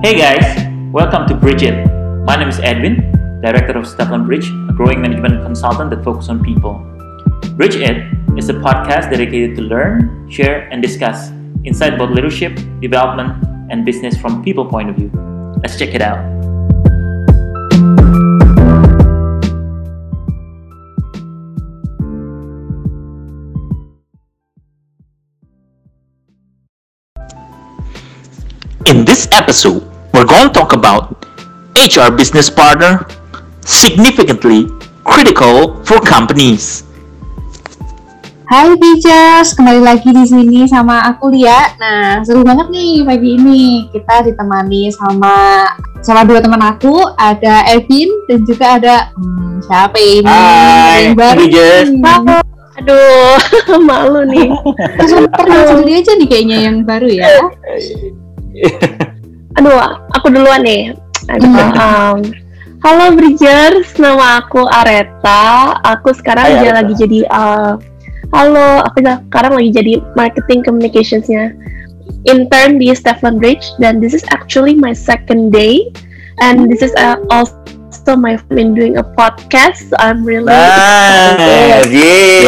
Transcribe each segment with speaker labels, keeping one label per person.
Speaker 1: Hey guys, welcome to Bridge It. My name is Edwin, Director of Stefan Bridge, a growing management consultant that focuses on people. Bridge It is a podcast dedicated to learn, share, and discuss insight about leadership, development, and business from people point of view. Let's check it out. In this episode, we're going to talk about HR business partner significantly critical for companies.
Speaker 2: Hai Teachers, kembali lagi di sini sama aku Lia. Nah, seru banget nih pagi ini. Kita ditemani sama sama dua teman aku, ada Evin dan juga ada hmm, siapa ini?
Speaker 1: Hai,
Speaker 2: Yang baru.
Speaker 1: Teachers.
Speaker 3: Halo. Aduh, malu nih.
Speaker 2: Langsung pernah sendiri aja nih kayaknya yang baru ya.
Speaker 3: Aduh, aku duluan nih. Aduh, um, halo Bridgers, nama aku Areta. Aku sekarang
Speaker 1: Hai,
Speaker 3: lagi jadi uh, halo, aku sekarang lagi jadi marketing communicationsnya intern di Stefan Bridge dan this is actually my second day and this is uh, also my in doing a podcast. So I'm really excited.
Speaker 1: yeay.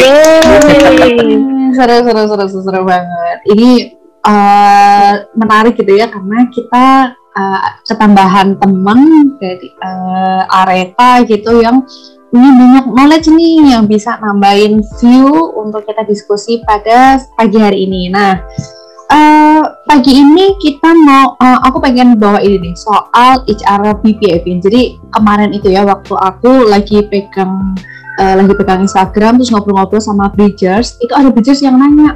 Speaker 2: Seru, seru, seru, seru banget. Ini eh, menarik gitu ya karena kita eh, ketambahan teman dari eh, Areta gitu yang ini banyak knowledge nih yang bisa nambahin view untuk kita diskusi pada pagi hari ini. Nah, eh, pagi ini kita mau, eh, aku pengen bawa ini nih soal HR BP Evin. Jadi kemarin itu ya waktu aku lagi pegang eh, lagi pegang Instagram terus ngobrol-ngobrol sama Bridgers, itu ada Bridgers yang nanya,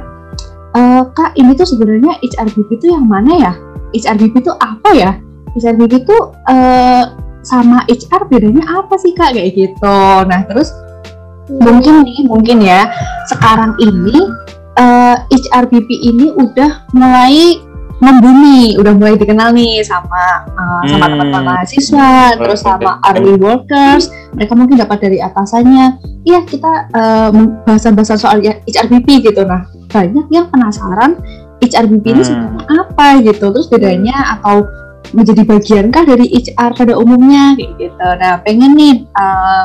Speaker 2: "Eh, kak ini tuh sebenarnya HRBP itu yang mana ya? HRBP itu apa ya? HRBP itu eh, sama HR bedanya apa sih kak kayak gitu. Nah terus mungkin nih mungkin ya sekarang ini eh, HRBP ini udah mulai membumi, udah mulai dikenal nih sama sama
Speaker 1: Hmm.
Speaker 2: teman-teman mahasiswa, terus
Speaker 1: Oke.
Speaker 2: sama early workers. Mereka mungkin dapat dari atasannya. Iya kita eh, bahasa-bahasa soal ya- HRBP gitu. Nah banyak yang penasaran HRBP ini
Speaker 1: Hmm.
Speaker 2: sebenarnya apa gitu, terus bedanya atau menjadi bagiankah dari HR pada umumnya gitu. Nah pengen nih eh,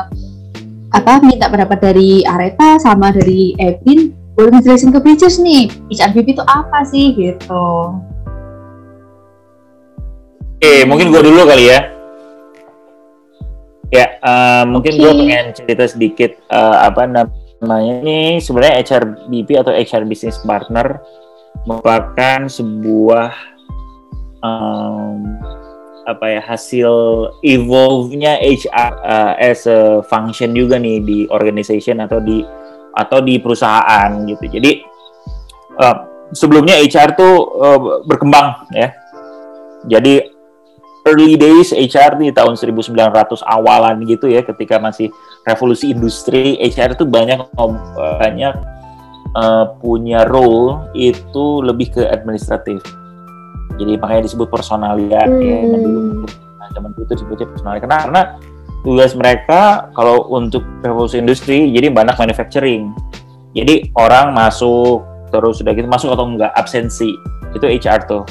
Speaker 2: apa minta pendapat dari Areta sama dari Evin boleh dijelasin ke Bridges nih HRBP itu apa sih gitu.
Speaker 1: Oke, mungkin gue dulu kali ya. Ya, eh, mungkin gue
Speaker 3: Oke.
Speaker 1: pengen cerita sedikit eh, apa namanya ini sebenarnya HRBP atau HR Business Partner merupakan sebuah em, apa ya hasil evolve-nya HR eh, as a function juga nih di organization atau di atau di perusahaan gitu. Jadi eh, sebelumnya HR tuh eh, berkembang ya. Jadi early days HR di tahun 1900 awalan gitu ya ketika masih revolusi industri HR itu banyak banyak eh, punya role itu lebih ke administratif. Jadi makanya disebut personalia ya
Speaker 3: Hmm.
Speaker 1: dulu nah, zaman dulu itu disebutnya personalia karena, karena tugas mereka kalau untuk revolusi industri jadi banyak manufacturing. Jadi orang masuk terus sudah gitu masuk atau enggak absensi itu HR tuh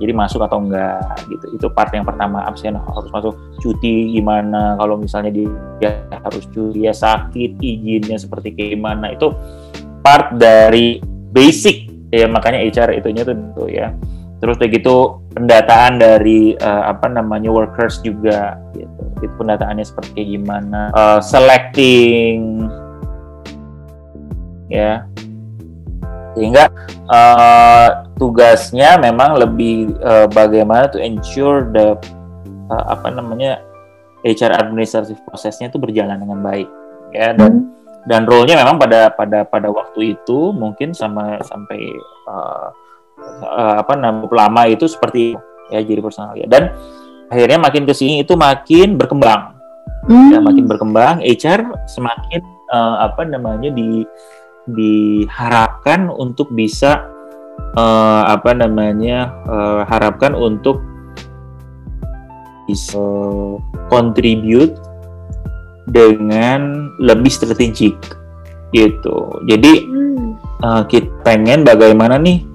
Speaker 1: jadi masuk atau enggak gitu. Itu part yang pertama absen harus masuk. Cuti gimana kalau misalnya dia harus cuti ya sakit izinnya seperti gimana itu part dari basic. Ya makanya HR itunya tuh tuh ya. Terus kayak gitu pendataan dari eh, apa namanya workers juga gitu. Itu pendataannya seperti gimana Eh, selecting ya sehingga eh, tugasnya memang lebih eh, bagaimana to ensure the eh, apa namanya HR administrative prosesnya itu berjalan dengan baik ya. Dan dan role-nya memang pada pada pada waktu itu mungkin sama sampai eh, eh, apa namanya lama itu seperti ya jadi personal ya. Dan akhirnya makin ke sini itu makin berkembang.
Speaker 2: Hmm.
Speaker 1: ya makin berkembang HR semakin eh, apa namanya di diharapkan untuk bisa eh, apa namanya eh, harapkan untuk bisa contribute dengan lebih strategik gitu. Jadi
Speaker 3: Hmm.
Speaker 1: eh, kita pengen bagaimana nih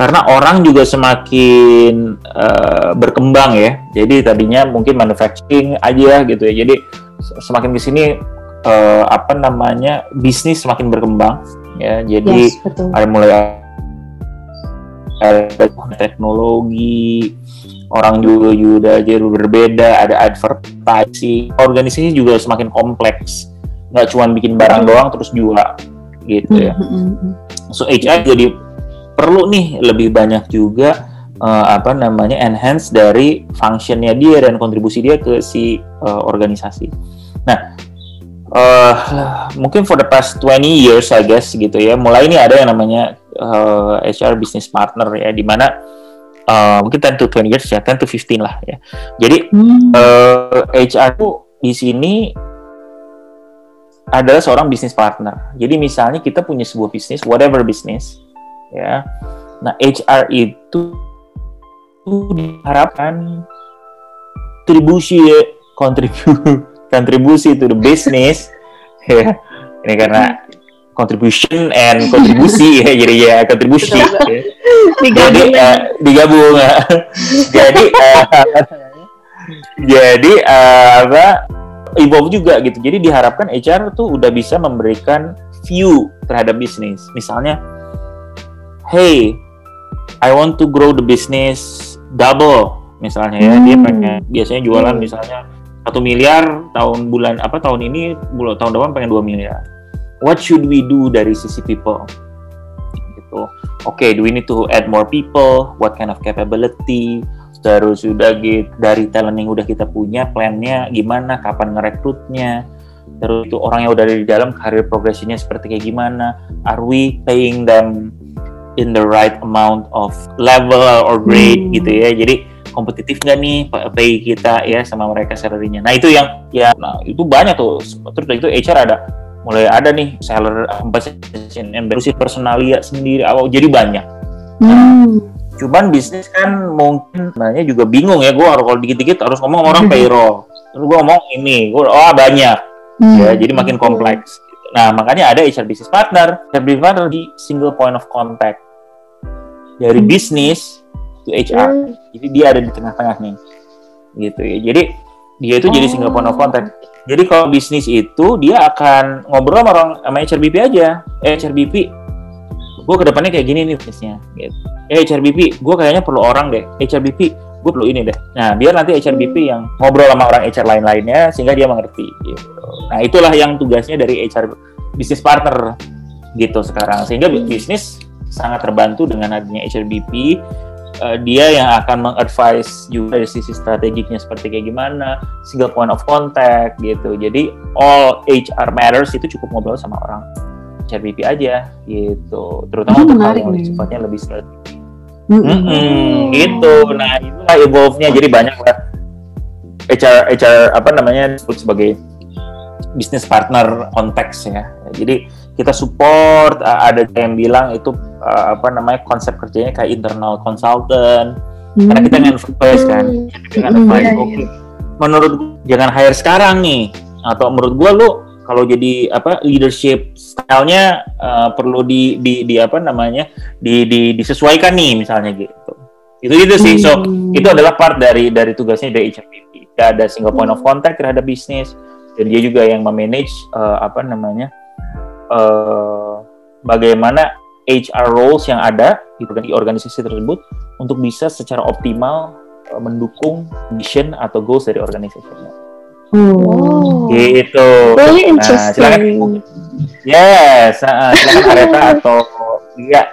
Speaker 1: karena orang juga semakin eh, uh, berkembang ya. Jadi tadinya mungkin manufacturing aja gitu ya. Jadi semakin ke sini uh, apa namanya bisnis semakin berkembang ya. Jadi yes, betul. ada mulai ada teknologi, orang juga juga jadi berbeda, ada advertising, organisasi juga semakin kompleks. Nggak cuma bikin barang doang terus jual gitu ya. So HR jadi perlu nih lebih banyak juga uh, apa namanya enhance dari functionnya dia dan kontribusi dia ke si uh, organisasi. Nah, uh, mungkin for the past 20 years I guess gitu ya, mulai ini ada yang namanya uh, HR business partner ya, di mana uh, mungkin 10 to 20 years ya, 10 to 15 lah ya. Jadi hmm. uh, HR itu di sini adalah seorang business partner. Jadi misalnya kita punya sebuah bisnis, whatever business, ya. Nah HR itu diharapkan kontribusi kontribusi kontribusi to the business. Ya ini karena contribution and kontribusi ya jadi ya kontribusi ya. jadi uh, digabung. Jadi uh, jadi uh, apa evolve juga gitu. Jadi diharapkan HR tuh udah bisa memberikan view terhadap bisnis misalnya hey I want to grow the business double misalnya ya. Hmm. dia pengen biasanya jualan hmm. misalnya satu miliar tahun bulan apa tahun ini bulan tahun depan pengen dua miliar. What should we do dari sisi people? Gitu. Oke okay, do we need to add more people? What kind of capability? Terus sudah gitu dari talent yang udah kita punya plannya gimana? Kapan ngerekrutnya terus itu orang yang udah ada di dalam karir progresinya seperti kayak gimana? Are we paying them in the right amount of level or grade hmm. gitu ya. Jadi kompetitif nggak nih pay kita ya sama mereka salary-nya. Nah itu yang ya nah itu banyak tuh. Terus itu HR ada mulai ada nih seller compensation and benefit personalia sendiri awal jadi banyak. Hmm. cuman bisnis kan mungkin sebenarnya juga bingung ya gue harus kalau dikit-dikit harus ngomong orang payroll. Terus gue ngomong ini, gue oh banyak. Hmm. Ya, jadi makin kompleks. Nah, makanya ada HR business partner. HR business partner di single point of contact dari hmm. bisnis to HR. Hmm. Jadi dia ada di tengah-tengah nih. Gitu ya. Jadi dia itu oh. jadi single point of contact. Jadi kalau bisnis itu dia akan ngobrol sama orang sama HRBP aja. Eh HRBP, gue ke depannya kayak gini nih bisnisnya. Gitu. Eh HRBP, gue kayaknya perlu orang deh. HRBP, gue perlu ini deh. Nah biar nanti HRBP hmm. yang ngobrol sama orang HR lain-lainnya sehingga dia mengerti. Gitu. Nah itulah yang tugasnya dari HR business partner gitu sekarang. Sehingga bisnis sangat terbantu dengan adanya HRBP. Uh, dia yang akan mengadvise juga dari sisi strategiknya seperti kayak gimana, single point of contact gitu. Jadi all HR matters itu cukup ngobrol sama orang HRBP aja gitu. Terutama hmm, untuk hal yang sifatnya lebih strategis. Mm -hmm. -hmm, gitu. Nah, itulah evolve-nya. Jadi banyak lah HR HR apa namanya disebut sebagai business partner konteks ya. Jadi kita support ada yang bilang itu uh, apa namanya konsep kerjanya kayak internal consultant hmm. karena kita nge-advise kan kita hmm. advice hmm, oke okay. menurut jangan hire sekarang nih atau menurut gua lu kalau jadi apa leadership stylenya uh, perlu di, di di apa namanya di, di disesuaikan nih misalnya gitu itu itu sih so hmm. itu adalah part dari dari tugasnya dari HRBP ada single point of contact terhadap bisnis dan dia juga yang memanage uh, apa namanya uh, bagaimana HR roles yang ada di organisasi tersebut untuk bisa secara optimal uh, mendukung mission atau goals dari organisasi.
Speaker 3: Oh.
Speaker 1: Gitu.
Speaker 3: Nah, interesting. Nah,
Speaker 1: silakan. Yes, uh, silakan Areta atau iya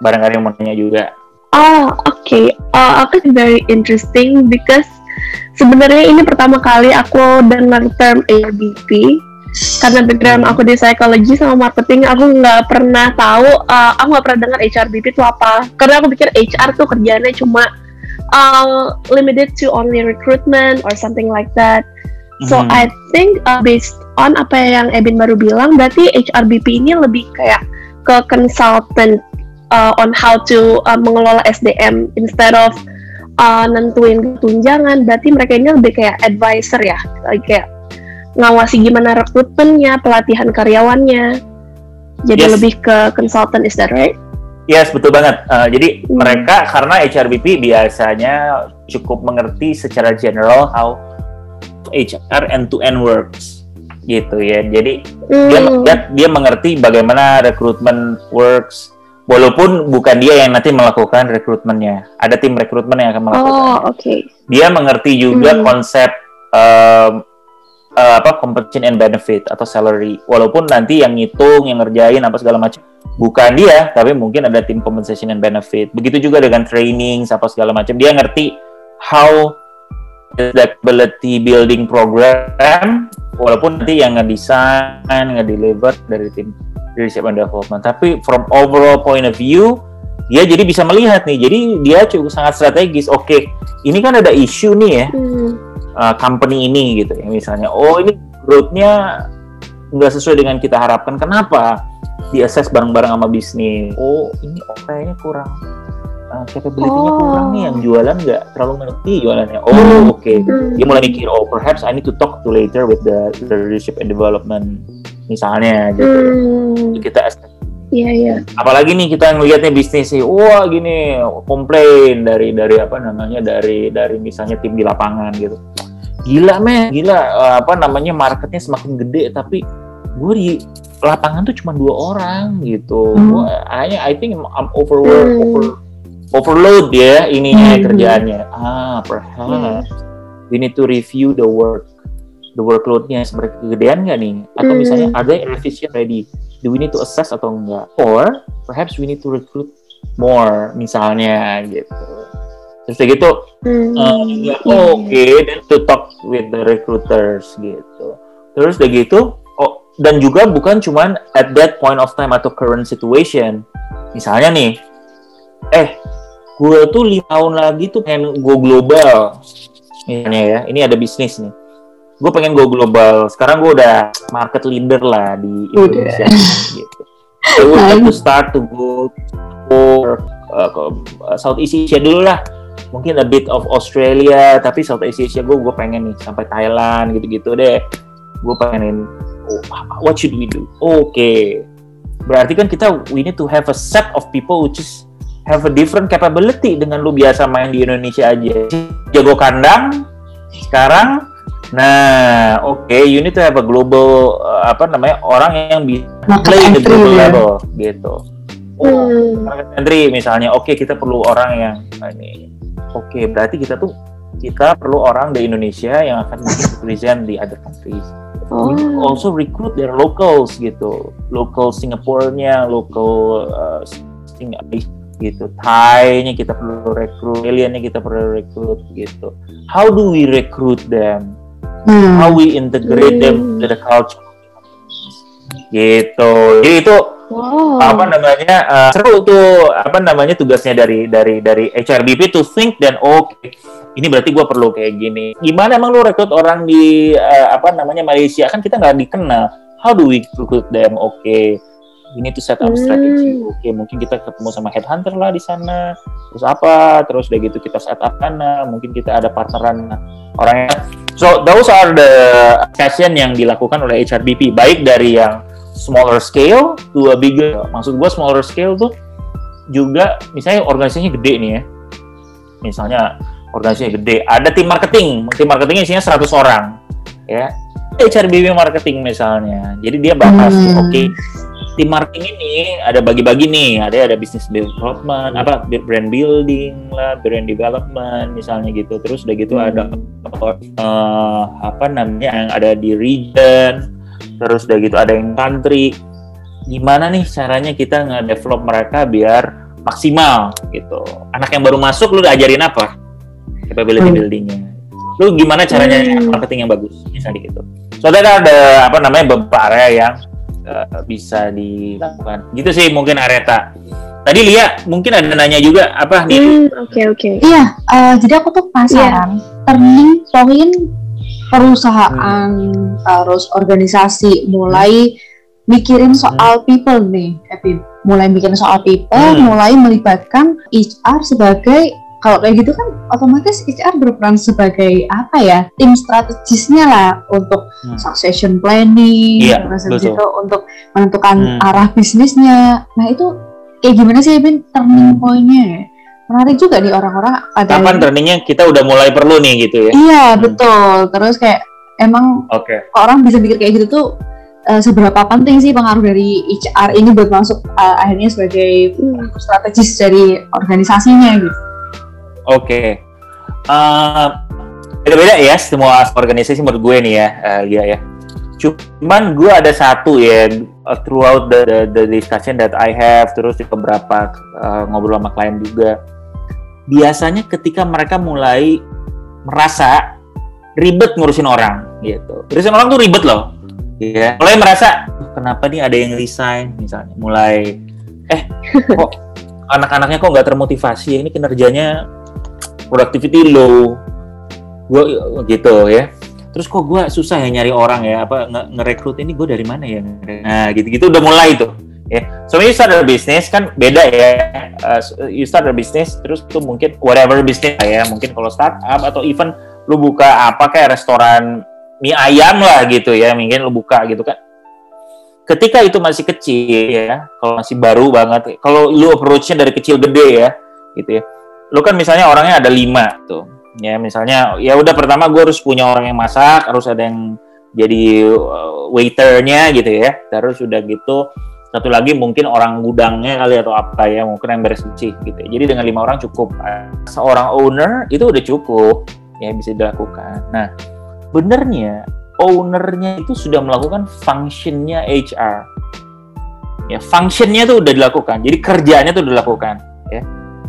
Speaker 1: barangkali yang mau tanya juga.
Speaker 3: Ah, oke. Okay. Uh, aku very interesting because sebenarnya ini pertama kali aku dengar term ARBP karena background aku di psikologi sama marketing aku nggak pernah tahu uh, aku nggak pernah dengar HRBP itu apa. Karena aku pikir HR tuh kerjanya cuma uh, limited to only recruitment or something like that. So mm-hmm. I think uh, based on apa yang Ebin baru bilang berarti HRBP ini lebih kayak ke consultant uh, on how to uh, mengelola SDM instead of uh, nentuin tunjangan. Berarti mereka ini lebih kayak advisor ya. Kayak ngawasi gimana rekrutmennya, pelatihan karyawannya. Jadi yes. lebih ke consultant, is that right?
Speaker 1: Yes, betul banget. Uh, jadi hmm. mereka karena HRBP biasanya cukup mengerti secara general how HR end to end works gitu ya. Jadi
Speaker 3: Hmm.
Speaker 1: dia dia dia mengerti bagaimana rekrutmen works walaupun bukan dia yang nanti melakukan rekrutmennya. Ada tim rekrutmen yang akan melakukan.
Speaker 3: Oh, oke.
Speaker 1: Dia mengerti juga
Speaker 3: Hmm.
Speaker 1: konsep um, uh, apa compensation and benefit atau salary. Walaupun nanti yang ngitung, yang ngerjain apa segala macam bukan dia, tapi mungkin ada tim compensation and benefit. Begitu juga dengan training apa segala macam. Dia ngerti how adaptability building program walaupun nanti yang ngedesain, ngedeliver dari tim leadership and development. Tapi from overall point of view, dia jadi bisa melihat nih. Jadi dia cukup sangat strategis. Oke, ini kan ada isu nih ya,
Speaker 3: Hmm.
Speaker 1: Uh, company ini gitu ya. Misalnya, oh ini growth-nya nggak sesuai dengan kita harapkan. Kenapa? Di assess bareng-bareng sama bisnis. Oh, ini oh, kayaknya kurang uh, capability-nya
Speaker 3: Oh.
Speaker 1: kurang nih. Yang jualan nggak terlalu ngerti jualannya. Oh,
Speaker 2: Hmm.
Speaker 1: oke.
Speaker 3: Hmm.
Speaker 1: Dia mulai mikir, oh perhaps I need to talk to later with the leadership and development misalnya gitu.
Speaker 3: Hmm.
Speaker 1: Kita assess
Speaker 3: Iya, iya.
Speaker 1: apalagi nih kita ngelihatnya bisnis sih wah gini komplain dari dari apa namanya dari dari misalnya tim di lapangan gitu gila men gila eh, apa namanya marketnya semakin gede tapi gue di lapangan tuh cuma dua orang gitu.
Speaker 2: Hmm.
Speaker 1: I, I think I'm overwork
Speaker 3: Hmm.
Speaker 1: over overload ya ini
Speaker 2: Hmm.
Speaker 1: kerjaannya. Ah perhaps we need to review the work the workloadnya seberapa kegedean nggak nih? Atau
Speaker 3: Hmm.
Speaker 1: misalnya ada yang efficient ready? Do we need to assess atau enggak? Or perhaps we need to recruit more misalnya gitu terus gitu
Speaker 3: Hmm.
Speaker 1: uh, oh, oke
Speaker 3: iya.
Speaker 1: then to talk with the recruiters gitu. Terus udah gitu oh dan juga bukan cuman at that point of time atau current situation. Misalnya nih eh gue tuh lima tahun lagi tuh pengen go global. Misalnya ya ini ada bisnis nih. Gue pengen go global sekarang gue udah market leader lah di Indonesia gitu. I would like to start to go for uh, ke uh, Southeast Asia dulu lah mungkin a bit of Australia tapi Southeast Asia gue gue pengen nih sampai Thailand gitu-gitu deh. Gue pengenin oh, what should we do? Oke. Berarti kan kita we need to have a set of people which is have a different capability dengan lu biasa main di Indonesia aja. Jago kandang sekarang nah oke you need to have a global uh, apa namanya orang yang bisa play the global
Speaker 2: ya.
Speaker 1: level gitu.
Speaker 3: Hmm.
Speaker 1: market entry misalnya oke kita perlu orang yang ini oke berarti kita tuh kita perlu orang di Indonesia yang akan mungkin represent di other countries
Speaker 3: Oh.
Speaker 1: we also recruit their locals gitu local Singapore-nya local uh, Sing- gitu Thai-nya kita perlu rekrut alien-nya kita perlu rekrut gitu how do we recruit them
Speaker 2: Hmm.
Speaker 1: how we integrate them
Speaker 3: Hmm.
Speaker 1: to the culture gitu jadi itu
Speaker 3: Wow.
Speaker 1: apa namanya uh, seru tuh apa namanya tugasnya dari dari dari HRBP to think dan oke ini berarti gua perlu kayak gini. Gimana emang lu rekrut orang di uh, apa namanya Malaysia? Kan kita nggak dikenal. How do we recruit them? Oke we need to set up
Speaker 3: Hmm.
Speaker 1: strategy oke mungkin kita ketemu sama headhunter lah di sana. Terus apa? Terus udah gitu kita set up sana. Mungkin kita ada partneran orangnya. So those are the session yang dilakukan oleh HRBP baik dari yang smaller scale to a bigger. Maksud gue smaller scale tuh juga misalnya organisasinya gede nih ya. Misalnya organisasinya gede, ada tim marketing, tim marketingnya isinya 100 orang. Ya. HRBP marketing misalnya. Jadi dia bahas,
Speaker 2: Hmm.
Speaker 1: oke, tim marketing ini ada bagi-bagi nih, ada ada business development, apa brand building lah, brand development misalnya gitu. Terus udah gitu ada eh, apa namanya yang ada di region, terus udah gitu ada yang country. Gimana nih caranya kita nge-develop mereka biar maksimal gitu. Anak yang baru masuk lu udah ajarin apa? Capability
Speaker 2: Hmm.
Speaker 1: buildingnya. Lu gimana caranya
Speaker 3: Hmm.
Speaker 1: marketing yang bagus? Misalnya gitu. Soalnya ada apa namanya beberapa area yang eh, bisa dilakukan. Gitu sih mungkin Areta. Tadi Lia mungkin ada nanya juga apa nih?
Speaker 3: Hmm, oke oke.
Speaker 2: Iya, eh, jadi aku tuh penasaran. Turning point perusahaan terus organisasi mulai mikirin soal people nih, Epi. Mulai mikirin soal people,
Speaker 1: Hmm.
Speaker 2: mulai melibatkan HR sebagai kalau kayak gitu kan otomatis HR berperan sebagai apa ya tim strategisnya lah untuk
Speaker 1: Hmm.
Speaker 2: succession planning,
Speaker 1: Iya,
Speaker 2: terus
Speaker 1: betul.
Speaker 2: gitu untuk menentukan
Speaker 1: Hmm.
Speaker 2: arah bisnisnya. Nah itu kayak gimana sih Bin turning pointnya? Menarik juga nih orang-orang ada
Speaker 1: Kapan
Speaker 2: yang-
Speaker 1: turningnya kita udah mulai perlu nih gitu ya?
Speaker 2: Iya
Speaker 1: Hmm.
Speaker 2: betul. Terus kayak emang
Speaker 1: Oke.
Speaker 2: orang bisa pikir kayak gitu tuh eh, seberapa penting sih pengaruh dari HR ini buat masuk eh, akhirnya sebagai
Speaker 3: Hmm.
Speaker 2: strategis dari organisasinya gitu.
Speaker 1: Oke. Eh, beda-beda ya semua organisasi menurut gue nih ya, eh, Lia ya. Cuman gue ada satu ya uh, throughout the, the the discussion that I have terus di beberapa uh, ngobrol sama klien juga. Biasanya ketika mereka mulai merasa ribet ngurusin orang gitu. Ngurusin orang tuh ribet loh. Ya. Mulai merasa "Duh, kenapa nih ada yang resign misalnya. Mulai eh kok anak-anaknya kok nggak termotivasi ini kinerjanya productivity low gue gitu ya terus kok gue susah ya nyari orang ya apa nge- ngerekrut ini gue dari mana ya nah gitu-gitu udah mulai tuh ya so when you start a business kan beda ya. Uh, you start a business terus tuh mungkin whatever business ya mungkin kalau startup atau even lu buka apa kayak restoran mie ayam lah gitu ya mungkin lu buka gitu kan. Ketika itu masih kecil ya kalau masih baru banget kalau lu approach-nya dari kecil gede ya gitu ya. Lu kan misalnya orangnya ada lima tuh ya. Misalnya ya udah pertama gue harus punya orang yang masak harus ada yang jadi uh, waiternya gitu ya. Terus udah gitu satu lagi mungkin orang gudangnya kali atau apa ya mungkin yang bersih gitu. Jadi dengan lima orang cukup. Seorang owner itu udah cukup ya bisa dilakukan. Nah benernya ownernya itu sudah melakukan functionnya HR ya functionnya itu udah dilakukan. Jadi kerjanya itu udah dilakukan ya.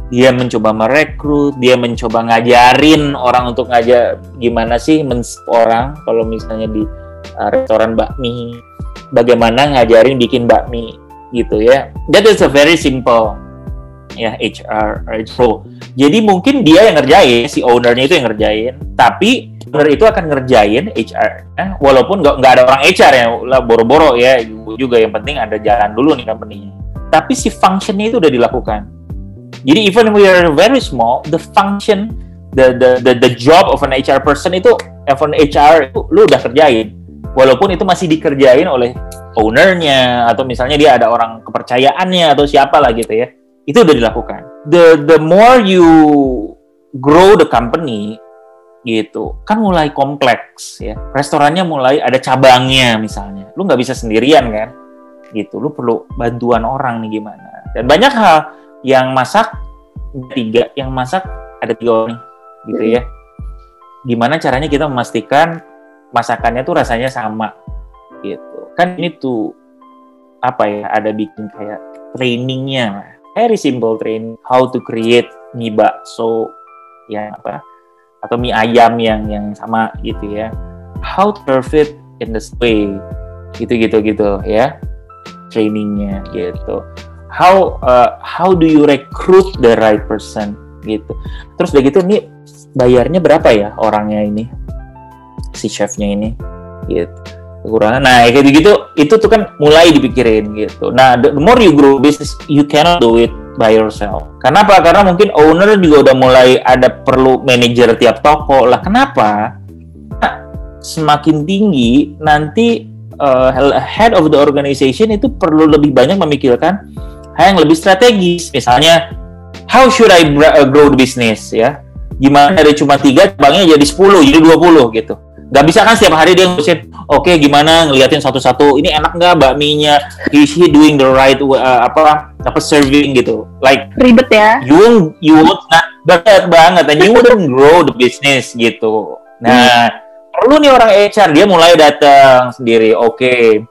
Speaker 1: Dia mencoba merekrut, dia mencoba ngajarin orang untuk ngajak gimana sih mens orang kalau misalnya di uh, restoran bakmi, bagaimana ngajarin bikin bakmi gitu ya. That is a very simple ya HR pro. Jadi mungkin dia yang ngerjain, si ownernya itu yang ngerjain, tapi owner itu akan ngerjain HR, eh, walaupun nggak ada orang HR ya, lah boro-boro ya juga yang penting ada jalan dulu nih company-nya. Tapi si functionnya itu udah dilakukan. Jadi even we are very small, the function, the the the, the job of an HR person itu, of an HR itu lu udah kerjain. Walaupun itu masih dikerjain oleh ownernya atau misalnya dia ada orang kepercayaannya atau siapa lah gitu ya, itu udah dilakukan. The the more you grow the company gitu, kan mulai kompleks ya. Restorannya mulai ada cabangnya misalnya. Lu nggak bisa sendirian kan, gitu. Lu perlu bantuan orang nih gimana. Dan banyak hal yang masak tiga, yang masak ada tiga orang gitu ya. Gimana caranya kita memastikan masakannya tuh rasanya sama gitu. Kan ini tuh apa ya? Ada bikin kayak trainingnya, very simple training how to create mie bakso yang apa atau mie ayam yang yang sama gitu ya. How to serve in this way gitu gitu gitu ya trainingnya gitu how uh, how do you recruit the right person gitu. Terus udah gitu nih bayarnya berapa ya orangnya ini si chefnya ini gitu. Kekurangan. Nah, kayak gitu itu tuh kan mulai dipikirin gitu. Nah, the more you grow business, you cannot do it by yourself. Kenapa? Karena mungkin owner juga udah mulai ada perlu manajer tiap toko lah. Kenapa? Nah, semakin tinggi nanti uh, head of the organization itu perlu lebih banyak memikirkan hal yang lebih strategis. Misalnya, how should I uh, grow the business ya? Gimana dari cuma tiga cabangnya jadi 10, jadi 20 gitu. Gak bisa kan setiap hari dia ngurusin, oke gimana ngeliatin satu-satu, ini enak nggak bakminya, is he doing the right uh, apa apa serving gitu. Like
Speaker 3: Ribet ya.
Speaker 1: you won't you won't not banget banget and you wouldn't grow the business gitu. Nah, perlu nih orang HR dia mulai datang sendiri. Oke.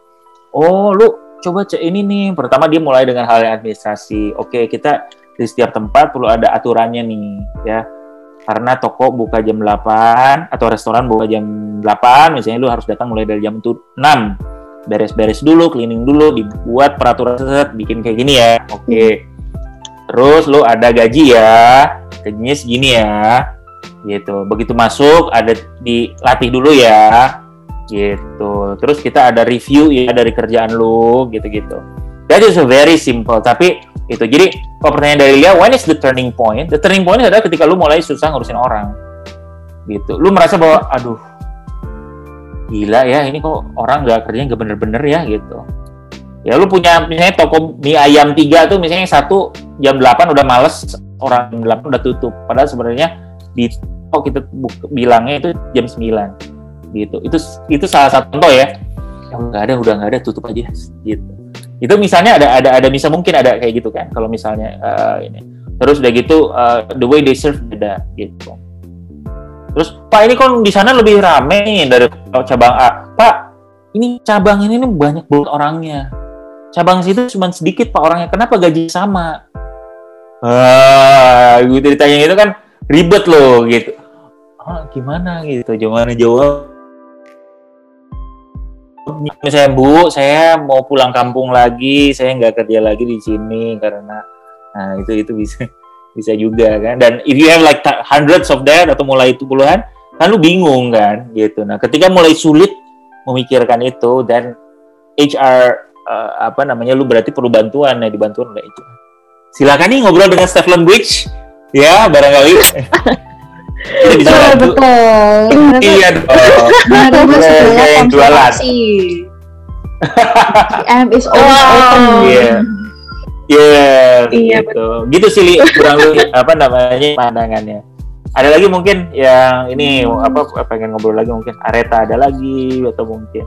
Speaker 1: Oh, lu coba cek ini nih. Pertama dia mulai dengan hal yang administrasi. Oke, kita di setiap tempat perlu ada aturannya nih, ya. Karena toko buka jam 8 atau restoran buka jam 8, misalnya lu harus datang mulai dari jam tu- 6. Beres-beres dulu, cleaning dulu, dibuat peraturan set, bikin kayak gini ya. Oke. Terus lu ada gaji ya, gajinya segini ya, gitu. Begitu masuk ada dilatih dulu ya, gitu. Terus kita ada review ya dari kerjaan lu, gitu-gitu. That is a very simple, tapi itu. Jadi kalau pertanyaan dari Lia, when is the turning point? The turning point adalah ketika lu mulai susah ngurusin orang, gitu. Lu merasa bahwa, aduh, gila ya, ini kok orang nggak kerjanya nggak bener-bener ya, gitu. Ya lu punya misalnya toko mie ayam tiga tuh, misalnya yang satu jam 8 udah males orang jam 8 udah tutup padahal sebenarnya di oh kita bilangnya itu jam 9 gitu itu itu salah satu contoh ya yang nggak ada udah nggak ada tutup aja gitu itu misalnya ada ada ada bisa mungkin ada kayak gitu kan kalau misalnya eh, ini. Terus udah gitu eh, the way they serve beda gitu. Terus pak ini kok di sana lebih rame dari cabang A? Pak ini cabang ini nih banyak banget orangnya. Cabang situ cuma sedikit pak orangnya. Kenapa gaji sama? Ah gue ditanya itu kan ribet loh gitu. Ah gimana? gitu. Gimana jawab misalnya bu saya mau pulang kampung lagi. Saya nggak kerja lagi di sini karena nah itu itu bisa bisa juga kan? Dan if you have like hundreds of that atau mulai itu puluhan kan lu bingung kan? Gitu. Nah ketika mulai sulit memikirkan itu dan HR eh, apa namanya lu berarti perlu bantuan ya dibantuin oleh itu silakan nih ngobrol dengan Stefan Bridge. Ya barangkali kita bisa
Speaker 2: Betul,
Speaker 1: bantu
Speaker 2: betul.
Speaker 1: iya dong Kayak-
Speaker 2: sebenarnya
Speaker 1: kayak yang jualan.
Speaker 2: konsultasi. M is always
Speaker 3: Wow.
Speaker 2: open.
Speaker 1: Iya. Yes,
Speaker 3: Iya,
Speaker 1: gitu. Gitu sih Li, kurang lebih apa namanya pandangannya. Ada lagi mungkin yang ini apa pengen ngobrol lagi mungkin Areta ada lagi atau mungkin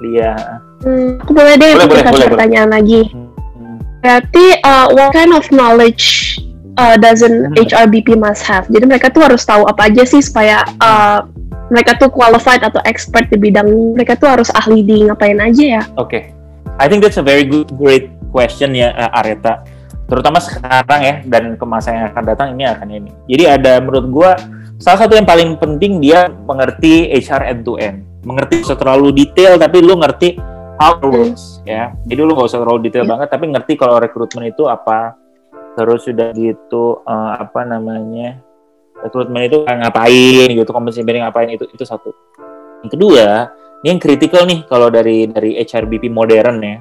Speaker 1: Lia.
Speaker 3: Hmm, aku boleh deh
Speaker 1: Boleh, boleh, boleh,
Speaker 3: pertanyaan lagi.
Speaker 1: Hmm.
Speaker 3: Berarti uh, what kind of knowledge uh, doesn't. HRBP must have? Jadi mereka tuh harus tahu apa aja sih supaya uh, mereka tuh qualified atau expert di bidang mereka tuh harus ahli di ngapain aja ya?
Speaker 1: Oke. I think that's a very good great question ya uh, Areta. Terutama sekarang ya dan ke masa yang akan datang ini akan ini. Jadi ada menurut gua salah satu yang paling penting dia mengerti HR end to end. Mengerti usah terlalu detail tapi lu ngerti how it works ya. Jadi lu nggak usah terlalu detail
Speaker 3: Ya.
Speaker 1: banget tapi ngerti kalau rekrutmen itu apa. Terus sudah gitu uh, apa namanya? Rekrutmen itu ngapain gitu, kompetisi banding ngapain itu itu satu. Yang kedua, ini yang kritikal nih kalau dari dari HRBP modern ya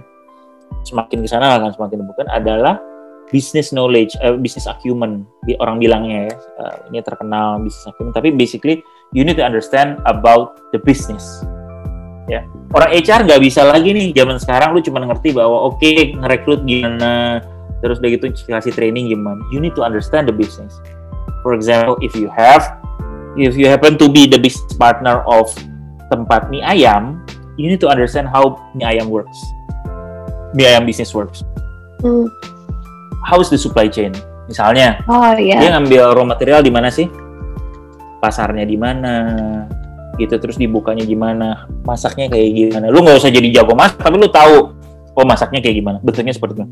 Speaker 1: semakin ke sana akan semakin bukan adalah business knowledge eh, business acumen orang bilangnya ya Eh, ini terkenal business acumen tapi basically you need to understand about the business ya orang HR nggak bisa lagi nih zaman sekarang lu cuma ngerti bahwa oke ngerekrut gimana terus udah gitu kasih training gimana? You need to understand the business. For example if you have if you happen to be the business partner of tempat mie ayam you need to understand how mie ayam works. Mie ayam business works.
Speaker 3: Hmm.
Speaker 1: how is the supply chain? Misalnya
Speaker 3: Oh
Speaker 1: dia
Speaker 3: iya.
Speaker 1: ngambil raw material di mana sih? Pasarnya di mana? Gitu terus dibukanya gimana? Masaknya kayak gimana? Lu nggak usah jadi jago masak tapi lu tahu oh masaknya kayak gimana? Bentuknya seperti itu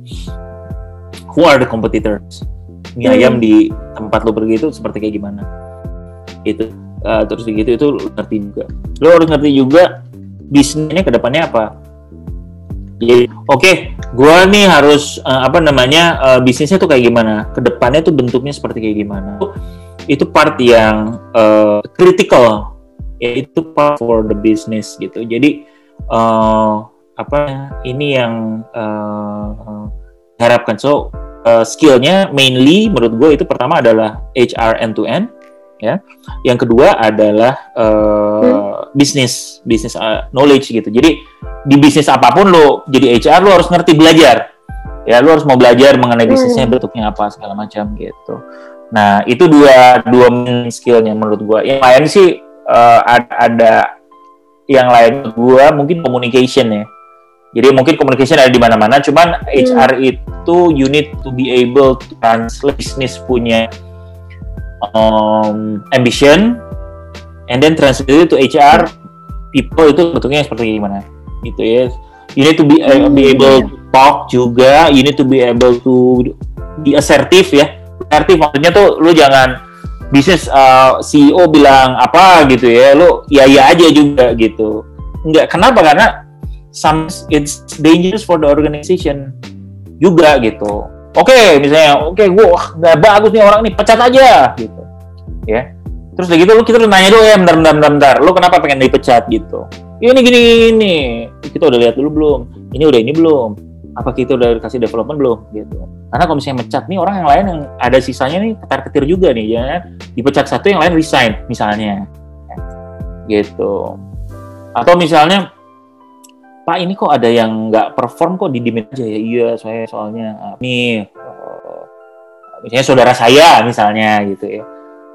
Speaker 1: who are the competitors? Mie
Speaker 3: Hmm.
Speaker 1: ayam di tempat lu pergi itu seperti kayak gimana? Itu Uh, terus begitu itu lu ngerti juga. Lu harus ngerti juga bisnisnya ke depannya apa. Jadi oke gua nih harus uh, apa namanya uh, bisnisnya tuh kayak gimana? Ke depannya tuh bentuknya seperti kayak gimana? Itu part yang uh, critical. Ya itu part for the business gitu. Jadi uh, apa ini yang uh, harapkan so uh, skillnya mainly menurut gue itu pertama adalah HR end to end ya. Yang kedua adalah uh, bisnis bisnis uh, knowledge gitu. Jadi di bisnis apa pun lo jadi HR lo harus ngerti belajar. Ya lo harus mau belajar mengenai
Speaker 3: Hmm.
Speaker 1: bisnisnya bentuknya apa segala macam gitu. Nah itu dua dua main skillnya menurut gua. Yang lain sih uh, ada, ada yang lain gua mungkin communication ya jadi mungkin communication ada di mana-mana cuman HR itu you need to be able to translate bisnis punya um, ambition and then translate it to HR people itu bentuknya seperti gimana? Gitu ya. You need to be uh, be
Speaker 3: Hmm,
Speaker 1: able
Speaker 3: iya.
Speaker 1: to talk juga you need to be able to be assertive ya. Assertive maksudnya tuh lu jangan bisnis uh, CEO bilang apa gitu ya lu ya ya aja juga gitu. Enggak kenapa? Karena some it's dangerous for the organization juga gitu. Oke misalnya oke gua wah nggak bagus nih orang nih pecat aja gitu. Ya. Terus udah gitu lu kita udah nanya dulu ya bentar bentar bentar, bentar. lu kenapa pengen dipecat? gitu. Ini gini gini. Kita udah lihat dulu belum? Ini udah ini belum? Apa kita udah kasih development belum? gitu. Karena kalau misalnya mecat nih orang yang lain yang ada sisanya nih ketar ketir juga nih ya kan? dipecat satu yang lain resign misalnya. Gitu. Atau misalnya Pak ini kok ada yang nggak perform kok didimin aja ya? Iya saya soalnya ah, nih eh, misalnya saudara saya misalnya gitu ya.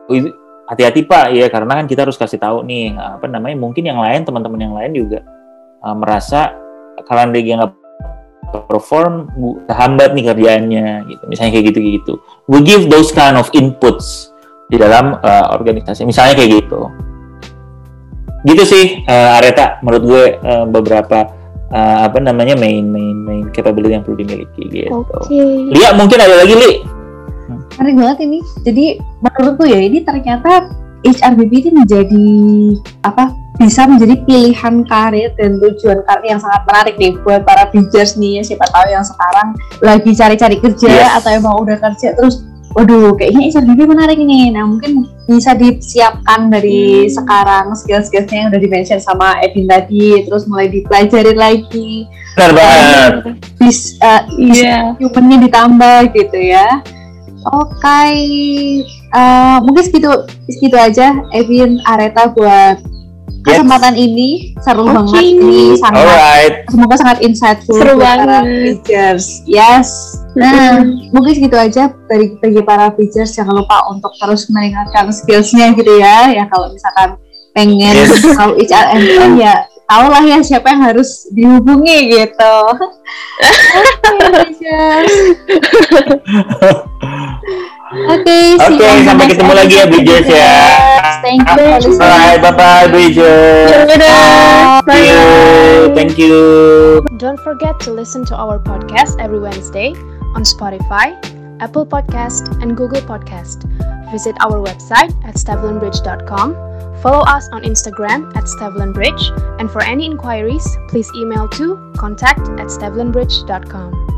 Speaker 1: Oh, hati-hati pak ya karena kan kita harus kasih tahu nih apa namanya mungkin yang lain teman-teman yang lain juga uh, merasa kalian dia nggak perform terhambat nih kerjaannya gitu. Misalnya kayak gitu gitu we give those kind of inputs di dalam uh, organisasi. Misalnya kayak gitu. Gitu sih uh, Areta menurut gue uh, beberapa uh, apa namanya main main main capability yang perlu dimiliki gitu
Speaker 3: Oke.
Speaker 1: Lia mungkin ada lagi Li
Speaker 2: menarik banget ini. Jadi menurutku ya ini ternyata HRBP ini menjadi apa bisa menjadi pilihan karir dan tujuan karir yang sangat menarik nih buat para bijers nih ya siapa tahu yang sekarang lagi cari-cari kerja
Speaker 1: Yes.
Speaker 2: atau emang udah kerja terus waduh kayaknya HRBP menarik nih nah mungkin bisa disiapkan dari sekarang skill-skillsnya yang udah di-mention sama Edin tadi terus mulai dipelajarin lagi
Speaker 1: benar banget
Speaker 2: bis, uh,
Speaker 3: Iya.
Speaker 2: humannya ditambah gitu ya. Oke, eh, mungkin segitu segitu aja Evin Areta buat. Kesempatan ini seru
Speaker 3: Oke.
Speaker 2: banget ini sangat
Speaker 1: alright
Speaker 2: semoga sangat insightful
Speaker 3: Seru banget.
Speaker 2: teachers. Yes. Nah, mungkin segitu aja dari bagi para teachers jangan lupa untuk terus meningkatkan skillsnya gitu ya. Ya kalau misalkan pengen
Speaker 1: Yes.
Speaker 2: tahu HRMM ya tahu lah ya siapa yang harus dihubungi gitu. Oke, teachers. Oke, see
Speaker 1: Oke,
Speaker 2: you
Speaker 1: sampai
Speaker 2: next
Speaker 1: ketemu lagi ya, Bridges, ya.
Speaker 2: Thank you for listening.
Speaker 1: alright bye bye
Speaker 3: Dadah.
Speaker 1: thank you thank you
Speaker 4: Don't forget to listen to our podcast every Wednesday on Spotify, Apple Podcast, and Google Podcast. Visit our website at stevlinbridge.com. Follow us on Instagram at stevlinbridge. And for any inquiries, please email to contact at stevlinbridge.com.